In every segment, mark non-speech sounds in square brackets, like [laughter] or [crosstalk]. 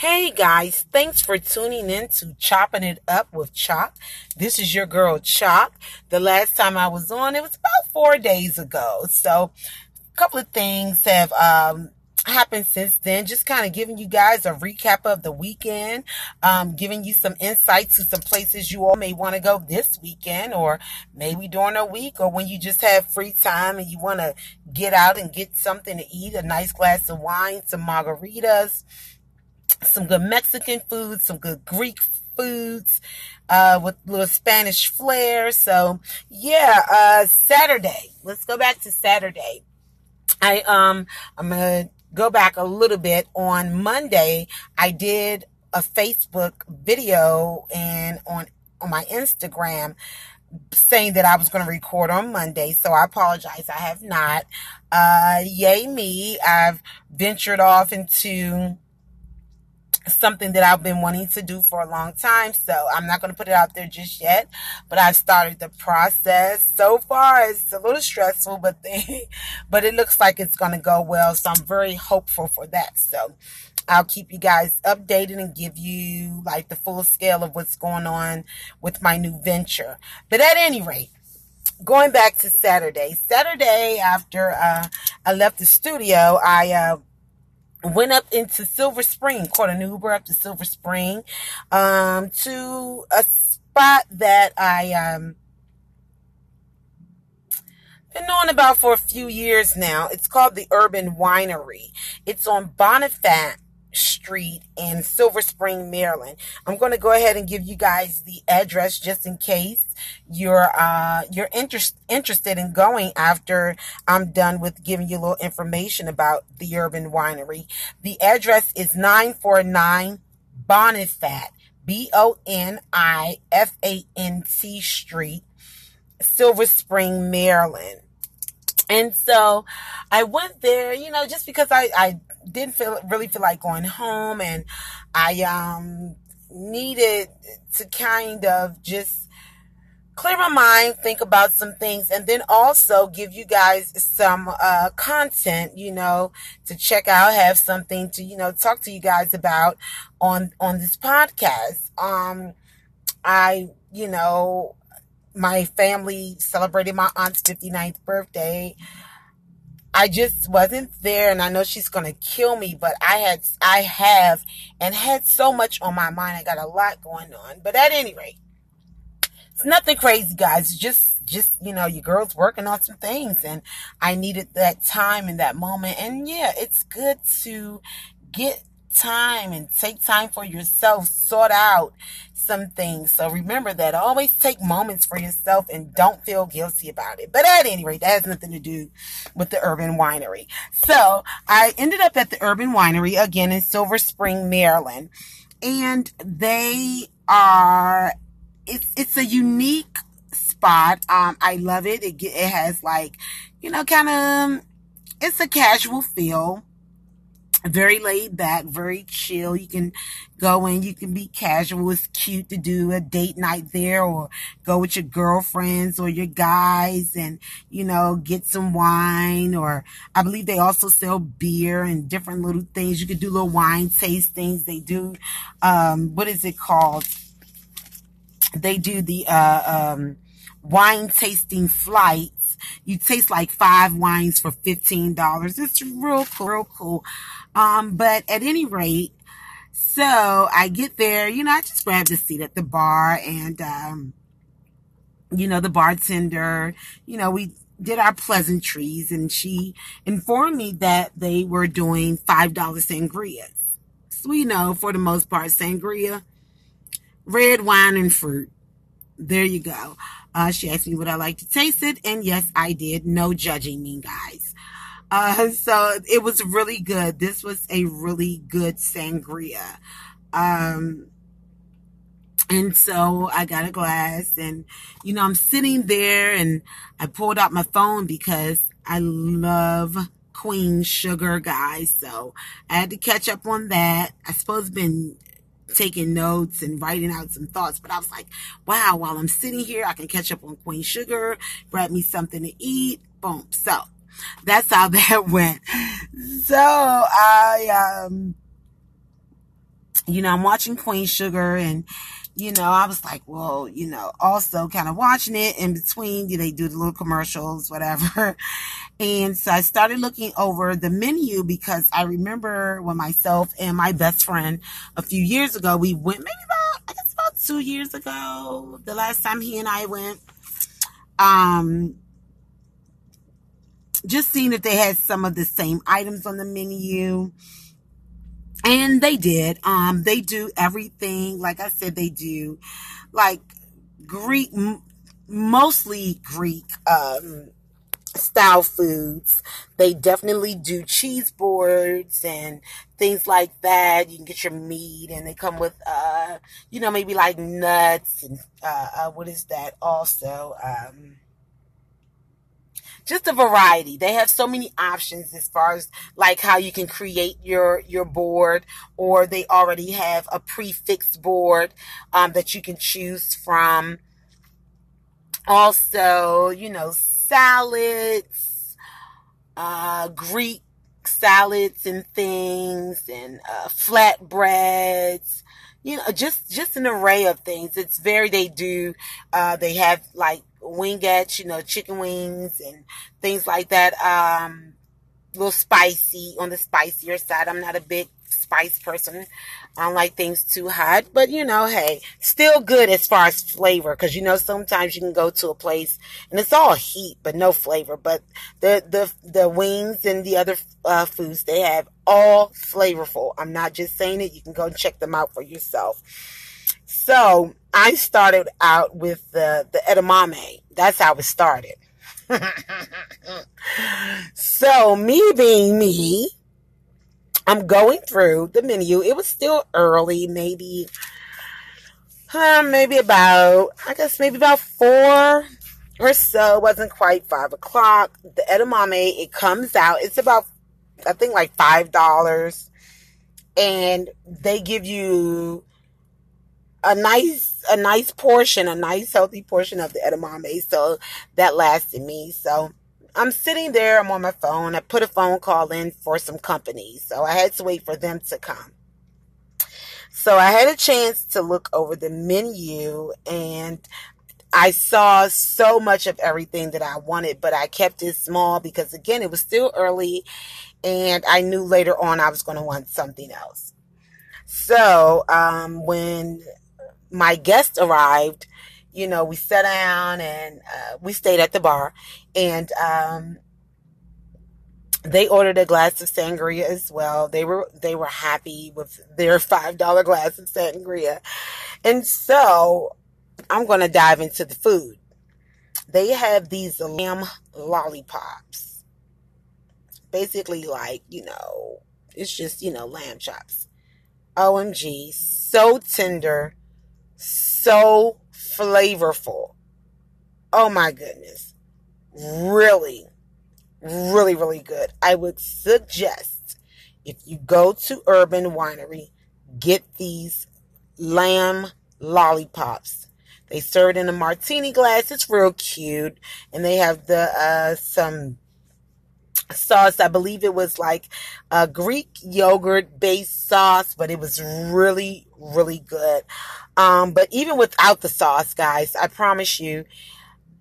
Hey guys, thanks for tuning in to Chopping It Up with Choc. This is your girl Choc. The last time I was on, it was about four days ago. So, a couple of things have um, happened since then. Just kind of giving you guys a recap of the weekend, um, giving you some insight to some places you all may want to go this weekend, or maybe during a week, or when you just have free time and you want to get out and get something to eat, a nice glass of wine, some margaritas some good Mexican food, some good Greek foods, uh, with little Spanish flair. So yeah, uh, Saturday. Let's go back to Saturday. I, um, I'm gonna go back a little bit. On Monday, I did a Facebook video and on, on my Instagram saying that I was going to record on Monday. So I apologize. I have not. Uh, yay me. I've ventured off into something that I've been wanting to do for a long time. So I'm not going to put it out there just yet, but I've started the process. So far, it's a little stressful, but they, [laughs] but it looks like it's going to go well. So I'm very hopeful for that. So I'll keep you guys updated and give you like the full scale of what's going on with my new venture. But at any rate, going back to Saturday, Saturday after uh, I left the studio, I uh, went up into Silver Spring, caught an Uber up to Silver Spring, um, to a spot that I, um, been knowing about for a few years now. It's called the Urban Winery. It's on Bonifant Street in Silver Spring, Maryland. I'm going to go ahead and give you guys the address just in case you're uh, you're interest, interested in going after I'm done with giving you a little information about the Urban Winery. The address is 949 Bonifant, B O N I F A N T Street, Silver Spring, Maryland. And so I went there, you know, just because I, I didn't feel really feel like going home and I um needed to kind of just clear my mind, think about some things, and then also give you guys some uh, content, you know, to check out, have something to, you know, talk to you guys about on on this podcast. Um, I, you know, my family celebrated my aunt's 59th birthday. I just wasn't there and I know she's going to kill me, but I had, I have and had so much on my mind. I got a lot going on, but at any rate, it's nothing crazy, guys. Just, just, you know, your girl's working on some things and I needed that time in that moment. And yeah, it's good to get time and take time for yourself, sort out some things. So remember that. Always take moments for yourself and don't feel guilty about it. But at any rate, that has nothing to do with the Urban Winery. So I ended up at the Urban Winery again in Silver Spring, Maryland. And they are, it's, it's a unique spot. Um, I love it. It, it has like, you know, kind of, it's a casual feel very laid back, very chill. You can go in, you can be casual. It's cute to do a date night there or go with your girlfriends or your guys and, you know, get some wine or I believe they also sell beer and different little things. You could do little wine tastings. They do, um, what is it called? They do the, uh, um, wine tasting flight you taste like five wines for $15. It's real cool, real cool. Um, but at any rate, so I get there, you know, I just grabbed a seat at the bar and, um, you know, the bartender, you know, we did our pleasantries and she informed me that they were doing $5 sangrias. So, you know, for the most part, sangria, red wine and fruit. There you go. Uh, she asked me would I like to taste it, and yes, I did. No judging me, guys. Uh, so it was really good. This was a really good sangria. Um, and so I got a glass and, you know, I'm sitting there and I pulled out my phone because I love Queen Sugar, guys. So I had to catch up on that. I suppose been taking notes and writing out some thoughts. But I was like, wow, while I'm sitting here, I can catch up on Queen Sugar, grab me something to eat. Boom. So that's how [laughs] that went. So I, um, you know, I'm watching Queen Sugar and, you know, I was like, well, you know, also kind of watching it in between, you know, they do the little commercials, whatever. [laughs] And so I started looking over the menu because I remember when myself and my best friend a few years ago, we went maybe about, I guess about two years ago, the last time he and I went. Um, just seeing if they had some of the same items on the menu. And they did. Um they do everything. Like i said they do like greek mostly greek um style foods. They definitely do cheese boards and things like that. You can get your meat and they come with uh you know maybe like nuts and uh, uh what is that also? Um just a variety. They have so many options as far as like how you can create your your board, or they already have a prefixed board um, that you can choose from. Also, you know, salads, uh, Greek salads and things, and uh, flatbreads you know just just an array of things it's very they do uh they have like wingettes, you know, chicken wings and things like that. Um, a little spicy on the spicier side. I'm not a big spice person. I don't like things too hot, but you know, hey, still good as far as flavor. Cause you know, sometimes you can go to a place and it's all heat, but no flavor. But the, the, the wings and the other uh, foods they have all flavorful. I'm not just saying it. You can go and check them out for yourself. So I started out with the, the edamame. That's how it started. [laughs] so me being me, I'm going through the menu. It was still early, maybe, uh, maybe about, I guess maybe about four or so. It wasn't quite five o'clock. The edamame, it comes out. It's about, I think like five dollars, and they give you a nice a nice portion, a nice healthy portion of the edamame. So that lasted me. So I'm sitting there, I'm on my phone. I put a phone call in for some company. So I had to wait for them to come. So I had a chance to look over the menu and I saw so much of everything that I wanted, but I kept it small because again, it was still early and I knew later on I was going to want something else. So, um, when my guest arrived, you know, we sat down and uh, we stayed at the bar, and um, they ordered a glass of sangria as well. They were they were happy with their five dollar glass of sangria, and so I'm going to dive into the food. They have these lamb lollipops, basically like you know, it's just you know lamb chops. OMG, so tender so flavorful. Oh my goodness. Really, really, really good. I would suggest if you go to Urban Winery, get these lamb lollipops. They serve it in a martini glass. It's real cute. And they have the uh, some sauce. I believe it was like a Greek yogurt based sauce, but it was really, really good. Um, but even without the sauce, guys, I promise you,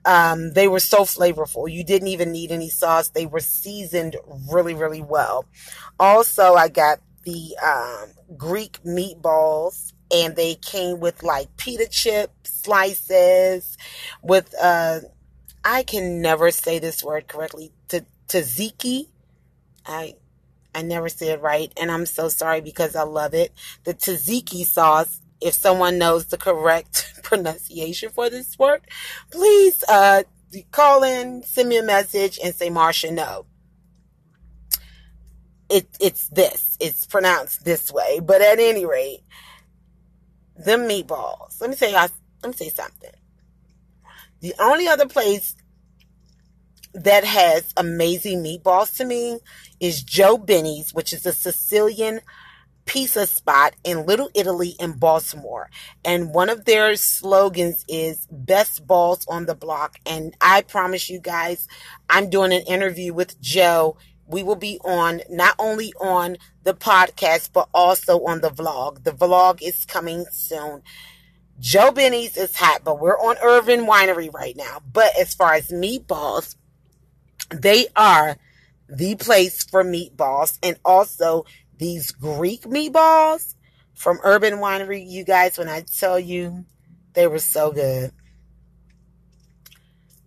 um, they were so flavorful. You didn't even need any sauce. They were seasoned really, really well. Also, I got the um, Greek meatballs, and they came with like pita chip slices with uh, I can never say this word correctly. T- tzatziki. I I never say it right, and I'm so sorry because I love it. The tzatziki sauce. If someone knows the correct [laughs] pronunciation for this word, please uh, call in, send me a message, and say Marsha no. It it's this. It's pronounced this way. But at any rate, the meatballs. Let me say let me say something. The only other place that has amazing meatballs to me is Joe Benny's, which is a Sicilian pizza spot in Little Italy in Baltimore. And one of their slogans is best balls on the block. And I promise you guys, I'm doing an interview with Joe we will be on not only on the podcast, but also on the vlog. The vlog is coming soon. Joe Benny's is hot, but we're on Urban Winery right now. But as far as meatballs, they are the place for meatballs and also these Greek meatballs from Urban Winery. You guys, when I tell you, they were so good.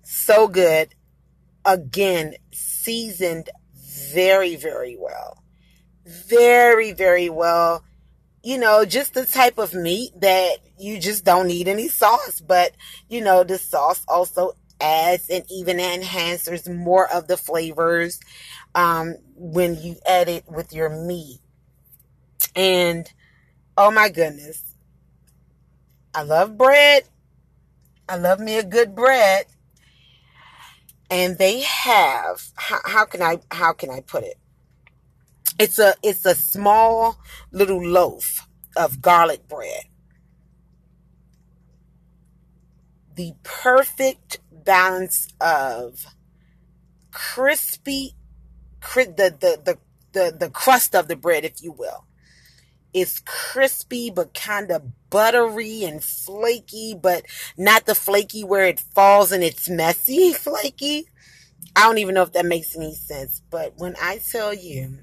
So good. Again, seasoned very, very well. Very, very well. You know, just the type of meat that you just don't need any sauce. But, you know, the sauce also adds and even enhances more of the flavors um, when you add it with your meat. And oh my goodness, I love bread. I love me a good bread. And they have how, how can I how can I put it? It's a it's a small little loaf of garlic bread. The perfect balance of crispy the, the, the, the, the crust of the bread, if you will. It's crispy, but kind of buttery and flaky, but not the flaky where it falls and it's messy [laughs] flaky. I don't even know if that makes any sense. But when I tell you,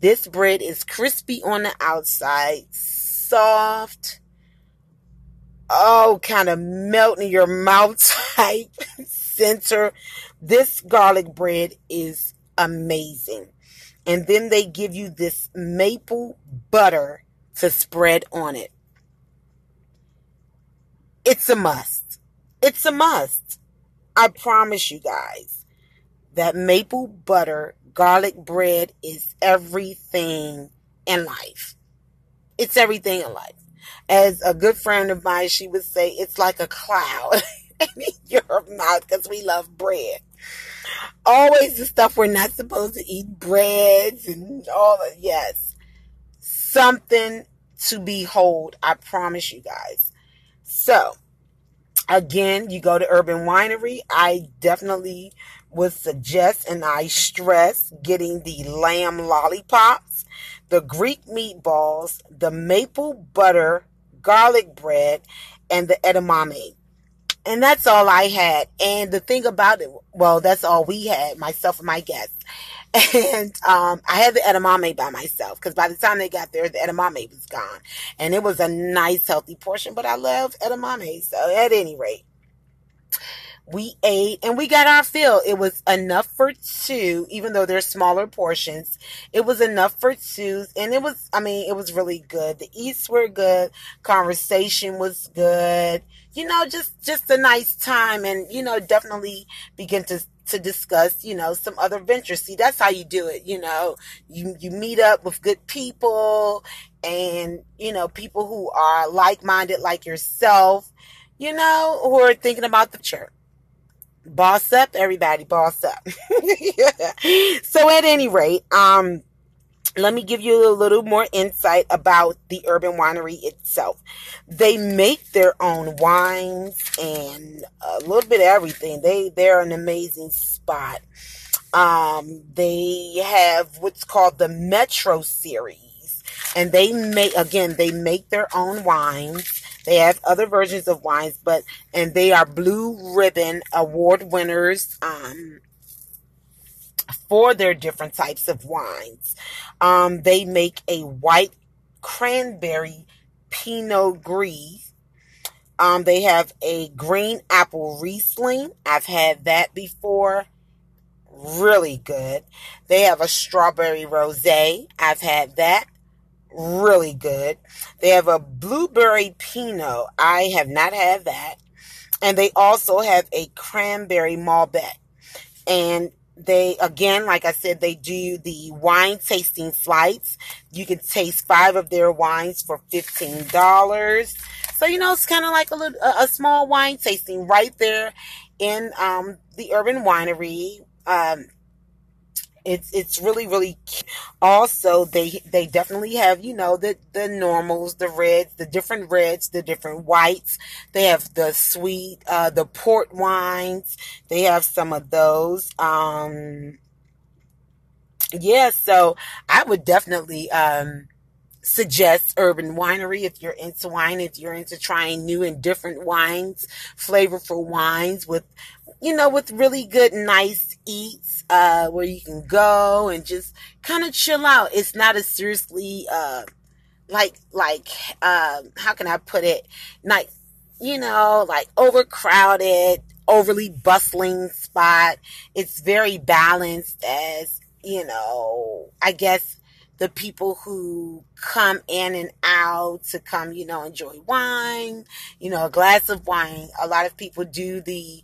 this bread is crispy on the outside, soft, oh, kind of melt in your [laughs] mouth type center. This garlic bread is amazing. And then they give you this maple butter to spread on it. It's a must. It's a must. I promise you guys that maple butter garlic bread is everything in life. It's everything in life. As a good friend of mine, she would say, it's like a cloud [laughs] in your mouth because we love bread always the stuff we're not supposed to eat breads and all that. Yes. Something to behold. I promise you guys. So, again, you go to Urban Winery. I definitely would suggest and I stress getting the lamb lollipops, the Greek meatballs, the maple butter garlic bread, and the edamame and that's all I had. And the thing about it, well, that's all we had, myself and my guests. [laughs] And um, I had the edamame by myself because by the time they got there, the edamame was gone. And it was a nice, healthy portion, but I love edamame. So at any rate, we ate and we got our fill. It was enough for two, even though they're smaller portions. It was enough for two. And it was, I mean, it was really good. The eats were good. Conversation was good. You know, just, just a nice time and, you know, definitely begin to, to discuss, you know, some other ventures. See, that's how you do it. You know, you, you meet up with good people and, you know, people who are like minded like yourself, you know, who are thinking about the church boss up everybody boss up. [laughs] So at any rate um let me give you a little more insight about the urban winery itself. They make their own wines and a little bit of everything. They they're an amazing spot. Um they have what's called the metro series and they make again they make their own wines they have other versions of wines, but and they are blue ribbon award winners um, for their different types of wines. Um, they make a white cranberry Pinot Gris. Um, they have a green apple Riesling. I've had that before. Really good. They have a strawberry rosé. I've had that really good. They have a blueberry Pinot. I have not had that. And they also have a cranberry Malbec. And they, again, like I said, they do the wine tasting flights. You can taste five of their wines for $15. So, you know, it's kind of like a little, a, small wine tasting right there in um, the Urban Winery. Um, it's it's really really cute. also they they definitely have you know the the normals the reds the different reds the different whites they have the sweet uh the port wines they have some of those um yeah, so I would definitely um, suggest Urban Winery if you're into wine, if you're into trying new and different wines, flavorful wines with, you know, with really good, nice eats, uh, where you can go and just kind of chill out. It's not as seriously, uh, like, like, uh, how can I put it? Like, you know, like overcrowded, overly bustling spot. It's very balanced as, you know, I guess the people who come in and out to come, you know, enjoy wine, you know, a glass of wine. A lot of people do the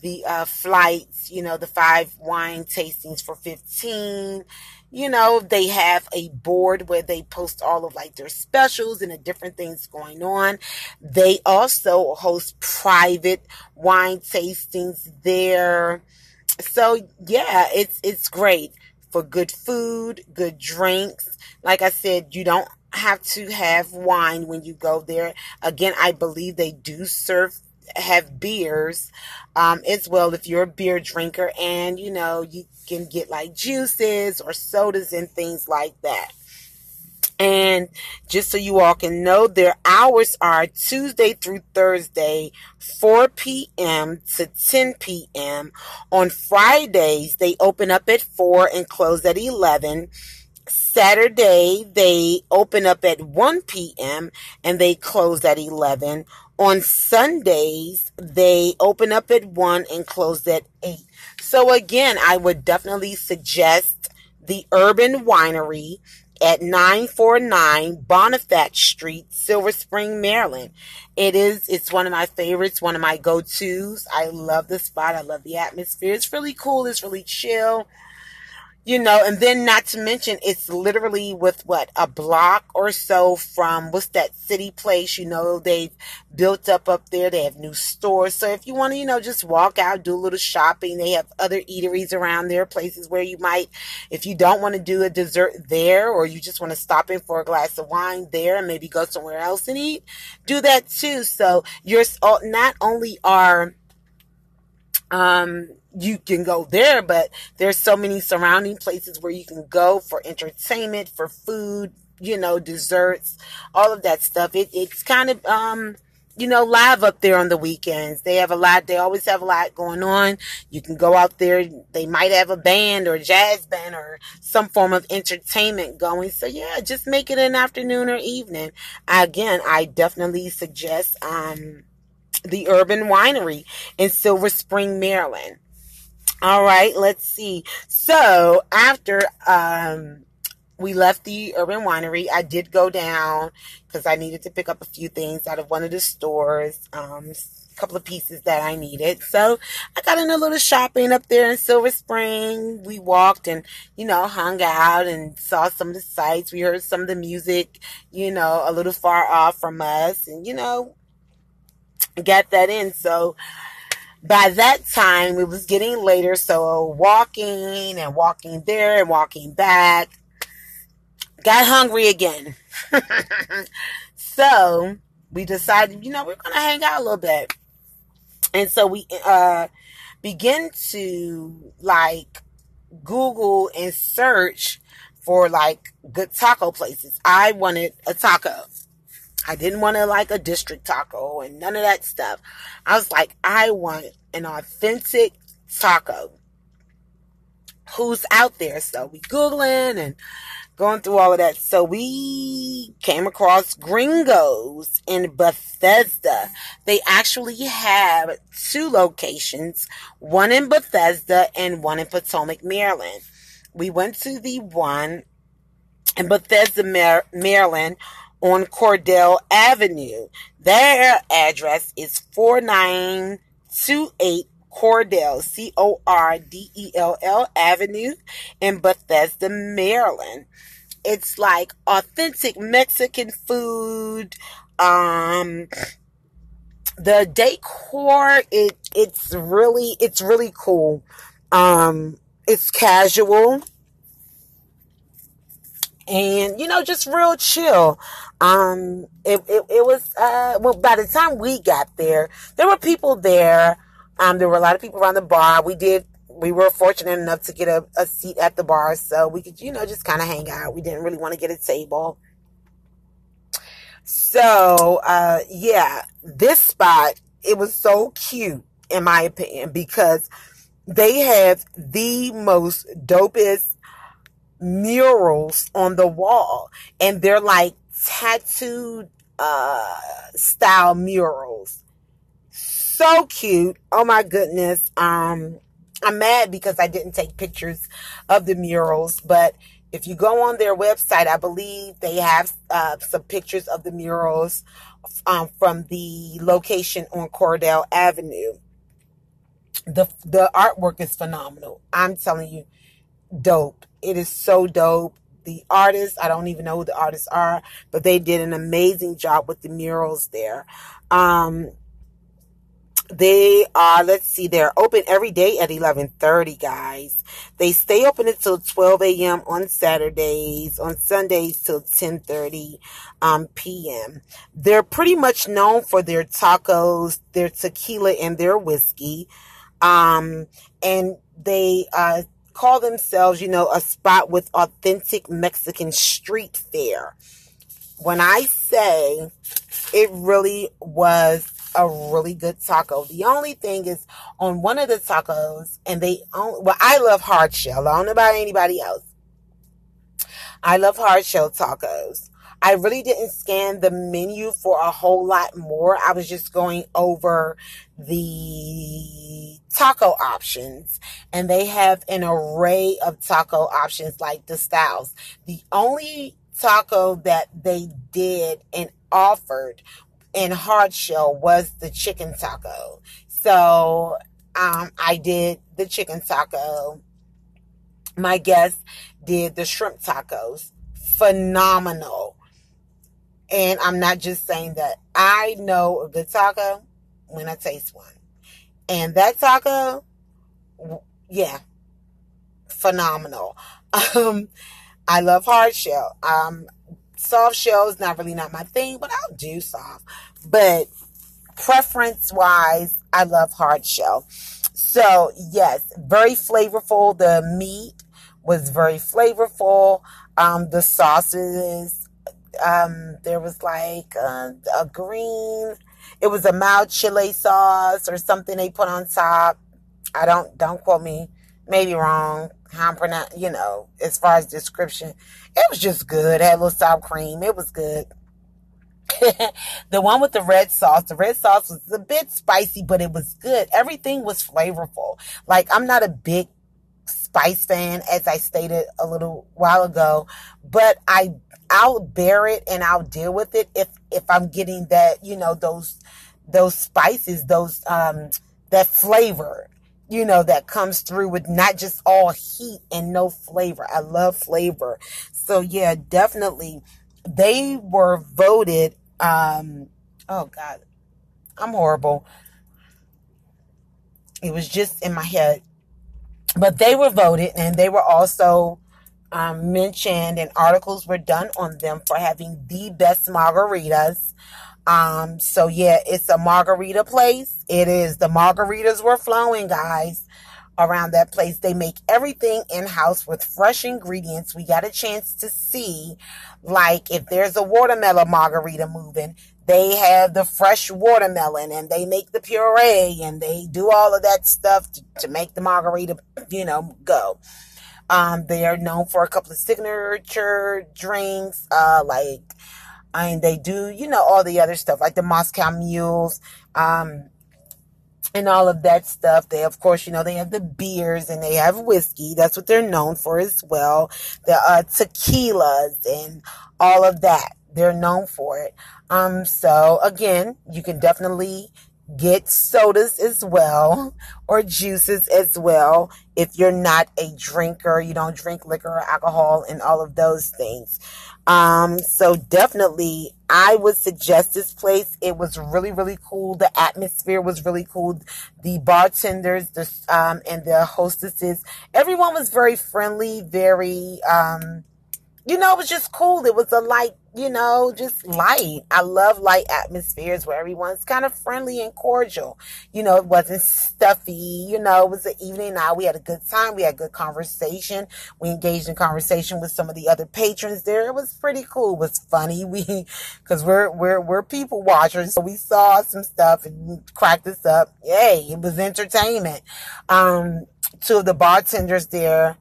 the uh, flights, you know, the five wine tastings for 15. You know, they have a board where they post all of like their specials and the different things going on. They also host private wine tastings there. So yeah, it's it's great for good food, good drinks. Like I said, you don't have to have wine when you go there. Again, I believe they do serve have beers um, as well if you're a beer drinker and you know you can get like juices or sodas and things like that and just so you all can know, their hours are Tuesday through Thursday, 4 p.m. to 10 p.m. On Fridays, they open up at 4 and close at 11. Saturday, they open up at 1 p.m. and they close at 11. On Sundays, they open up at 1 and close at 8. So again, I would definitely suggest the Urban Winery at 949 Bonifant Street, Silver Spring, Maryland. It is, it's one of my favorites, one of my go-tos. I love the spot. I love the atmosphere. It's really cool. It's really chill you know, and then not to mention it's literally with what a block or so from what's that city place, you know, they've built up up there. They have new stores. So if you want to, you know, just walk out, do a little shopping, they have other eateries around there, places where you might, if you don't want to do a dessert there or you just want to stop in for a glass of wine there and maybe go somewhere else and eat, do that too. So you're not only are, um, you can go there, but there's so many surrounding places where you can go for entertainment, for food, you know, desserts, all of that stuff. It, it's kind of, um, you know, live up there on the weekends. They have a lot, they always have a lot going on. You can go out there. They might have a band or jazz band or some form of entertainment going. So yeah, just make it an afternoon or evening. Again, I definitely suggest, um, the Urban Winery in Silver Spring, Maryland. All right, let's see. So after um, we left the Urban Winery, I did go down because I needed to pick up a few things out of one of the stores. Um, a couple of pieces that I needed. So I got in a little shopping up there in Silver Spring. We walked and, you know, hung out and saw some of the sights. We heard some of the music, you know, a little far off from us and, you know, got that in. So by that time it was getting later so walking and walking there and walking back. Got hungry again. [laughs] So we decided you know we're gonna hang out a little bit. And so we uh begin to like google and search for like good taco places. I wanted a taco I didn't want to like a district taco and none of that stuff. I was like, I want an authentic taco. Who's out there? So we Googling and going through all of that. So we came across Gringos in Bethesda. They actually have two locations, one in Bethesda and one in Potomac, Maryland. We went to the one in Bethesda, Maryland on Cordell Avenue. Their address is 4928 Cordell, C O R D E L L Avenue in Bethesda, Maryland. It's like authentic Mexican food. Um, the decor, it, it's really, it's really cool. Um, it's casual and you know just real chill um it, it, it was uh well by the time we got there there were people there um there were a lot of people around the bar we did we were fortunate enough to get a, a seat at the bar so we could, you know, just kind of hang out. We didn't really want to get a table. So, uh, yeah, this spot, it was so cute, in my opinion, because they have the most dopest murals on the wall. And they're like tattooed, uh, style murals. So cute. Oh my goodness. Um, I'm mad because I didn't take pictures of the murals, but if you go on their website, I believe they have uh, some pictures of the murals um, from the location on Cordell Avenue. The the artwork is phenomenal. I'm telling you, dope. It is so dope. The artists, I don't even know who the artists are, but they did an amazing job with the murals there. Um, they are, let's see, they're open every day at 1130, guys. They stay open until 12 a.m. on Saturdays, on Sundays till 1030 um, p.m. They're pretty much known for their tacos, their tequila, and their whiskey. Um, and they uh, call themselves, you know, a spot with authentic Mexican street fare. When I say it really was a really good taco. The only thing is on one of the tacos, and they only, well, I love hard shell. I don't know about anybody else. I love hard shell tacos. I really didn't scan the menu for a whole lot more. I was just going over the taco options and they have an array of taco options like the styles. The only taco that they did and offered in hard shell was the chicken taco. So um, I did the chicken taco. My guest did the shrimp tacos. Phenomenal. And I'm not just saying that. I know a good taco when I taste one. And that taco, yeah, phenomenal. [laughs] Um, I love hard shell. Um, soft shell is not really not my thing, but I'll do soft. But preference wise, I love hard shell. So yes, very flavorful. The meat was very flavorful. Um, the sauces, um, there was like a, a green, it was a mild chili sauce or something they put on top. I don't, don't quote me, maybe wrong. How I'm you know, as far as description, it was just good. It had a little sour cream. It was good. [laughs] the one with the red sauce, the red sauce was a bit spicy, but it was good. Everything was flavorful. Like I'm not a big spice fan, as I stated a little while ago, but I I'll bear it and I'll deal with it if if I'm getting that you know those those spices, those um that flavor, you know, that comes through with not just all heat and no flavor. I love flavor, so yeah, definitely. They were voted um oh god i'm horrible. It was just in my head but they were voted and they were also um, mentioned and articles were done on them for having the best margaritas. Um, so yeah it's a margarita place. It is. The margaritas were flowing guys around that place. They make everything in house with fresh ingredients. We got a chance to see, like, if there's a watermelon margarita moving, they have the fresh watermelon and they make the puree and they do all of that stuff to, to make the margarita, you know, go. Um, they are known for a couple of signature drinks, uh, like, I mean, they do, you know, all the other stuff, like the Moscow mules, um, and all of that stuff. They, of course, you know, they have the beers and they have whiskey. That's what they're known for as well. The uh, tequilas and all of that. They're known for it. Um, so again, you can definitely get sodas as well [laughs] or juices as well if you're not a drinker, you don't drink liquor or alcohol and all of those things. Um, so definitely I would suggest this place. It was really, really cool. The atmosphere was really cool. The bartenders, the, um, and the hostesses, everyone was very friendly, very, um, you know, it was just cool. It was a light, you know, just light. I love light atmospheres where everyone's kind of friendly and cordial. You know, it wasn't stuffy. You know, it was an evening out. We had a good time. We had good conversation. We engaged in conversation with some of the other patrons there. It was pretty cool. It was funny. [laughs] We, cause we're, we're, we're people watchers. So we saw some stuff and cracked us up. Yay. It was entertainment. Um, two of the bartenders there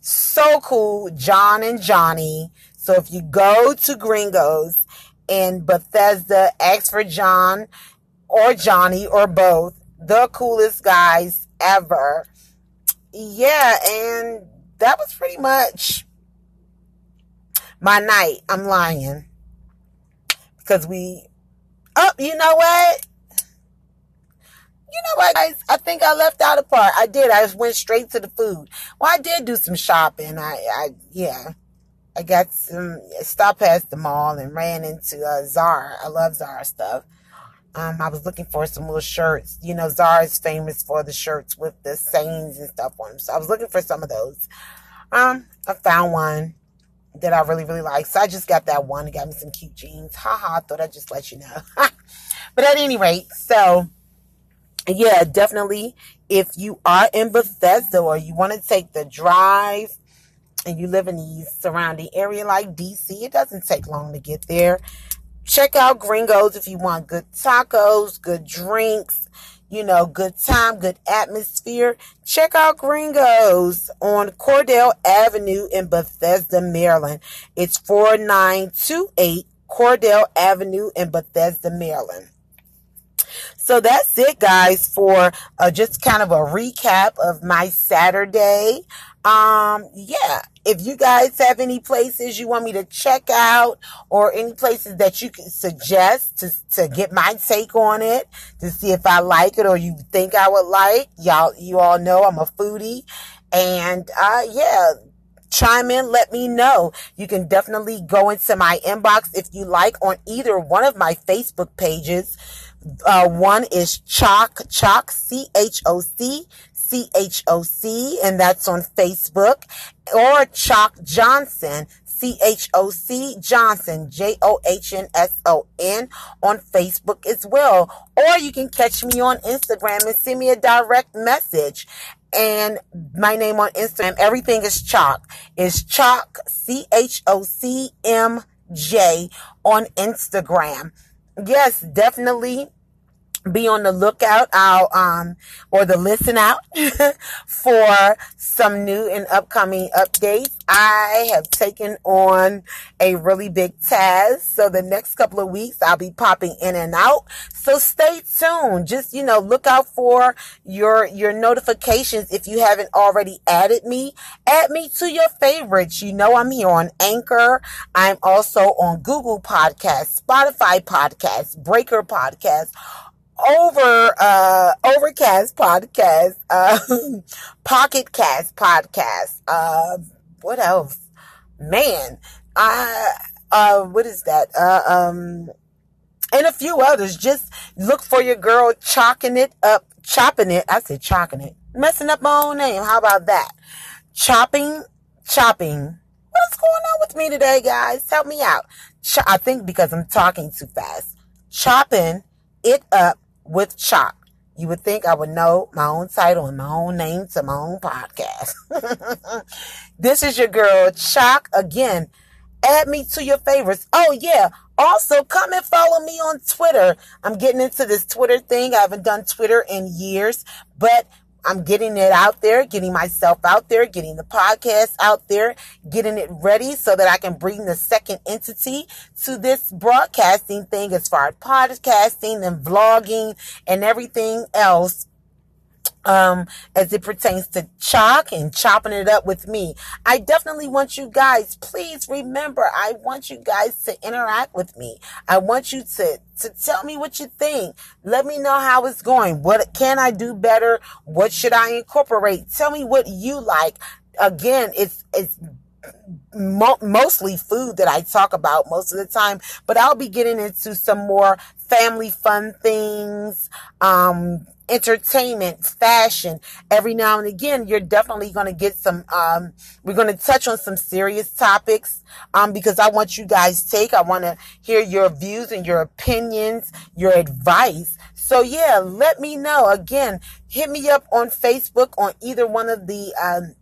so cool, John and Johnny. So if you go to Gringos in Bethesda, ask for John or Johnny or both. The coolest guys ever. Yeah, and that was pretty much my night. I'm lying. Because we, oh, you know what? you know what, guys? I think I left out a part. I did. I just went straight to the food. Well, I did do some shopping. I, I, yeah. I got some, stopped past the mall and ran into uh, Zara. I love Zara stuff. Um, I was looking for some little shirts. You know, Zara is famous for the shirts with the sayings and stuff on them. So I was looking for some of those. Um, I found one that I really, really like. So I just got that one. It got me some cute jeans. Haha, I thought I'd just let you know. [laughs] but at any rate, so yeah, definitely. If you are in Bethesda or you want to take the drive and you live in the surrounding area like DC, it doesn't take long to get there. Check out Gringos if you want good tacos, good drinks, you know, good time, good atmosphere. Check out Gringos on Cordell Avenue in Bethesda, Maryland. It's 4928 Cordell Avenue in Bethesda, Maryland. So that's it, guys, for uh, just kind of a recap of my Saturday. Um, yeah, if you guys have any places you want me to check out or any places that you can suggest to, to get my take on it, to see if I like it or you think I would like, y'all, you all know I'm a foodie. And, uh, yeah, chime in, let me know. You can definitely go into my inbox if you like on either one of my Facebook pages. Uh, one is Choc, Choc, C H O C, C H O C, and that's on Facebook, or Choc Johnson, C H O C Johnson, J O H N S O N, on Facebook as well. Or you can catch me on Instagram and send me a direct message. And my name on Instagram, everything is Choc. Is Choc, C H O C M J on Instagram yes, definitely be on the lookout out um or the listen out [laughs] for some new and upcoming updates. I have taken on a really big task. So the next couple of weeks i'll be popping in and out. So stay tuned. Just you know look out for your your notifications if you haven't already added me. Add me to your favorites. You know i'm here on anchor. I'm also on google podcast spotify podcast breaker podcast over uh overcast podcast uh [laughs] pocket cast podcast uh what else? Man i uh what is that? Uh um and a few others. Just look for your girl chalking it up chopping it. I said chalking it. Messing up my own name. How about that? Chopping chopping. What's going on with me today guys? Help me out. Ch- i think because i'm talking too fast. Chopping it up with Choc. You would think I would know my own title and my own name to my own podcast. [laughs] this is your girl, Choc. Again, add me to your favorites. Oh, yeah. Also, come and follow me on Twitter. I'm getting into this Twitter thing. I haven't done Twitter in years, but I'm getting it out there, getting myself out there, getting the podcast out there, getting it ready so that I can bring the second entity to this broadcasting thing as far as podcasting and vlogging and everything else um, as it pertains to Choc and chopping it up with me. I definitely want you guys, please remember, I want you guys to interact with me. I want you to, to tell me what you think. Let me know how it's going. What can I do better? What should I incorporate? Tell me what you like. Again, it's, it's Mo- mostly food that I talk about most of the time, but I'll be getting into some more family fun things, um, entertainment, fashion. Every now and again, you're definitely going to get some, um, we're going to touch on some serious topics, um, because I want you guys take, I want to hear your views and your opinions, your advice. So yeah, let me know. Again, hit me up on Facebook on either one of the, um,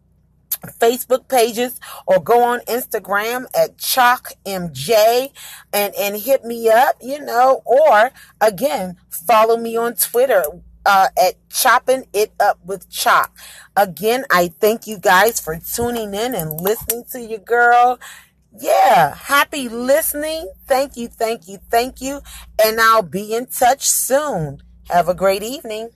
Facebook pages or go on Instagram at ChocMJ and, and hit me up, you know, or again, follow me on Twitter uh, at Chopping It Up with Choc. Again, I thank you guys for tuning in and listening to your girl. Yeah, happy listening. Thank you, thank you, thank you. And I'll be in touch soon. Have a great evening.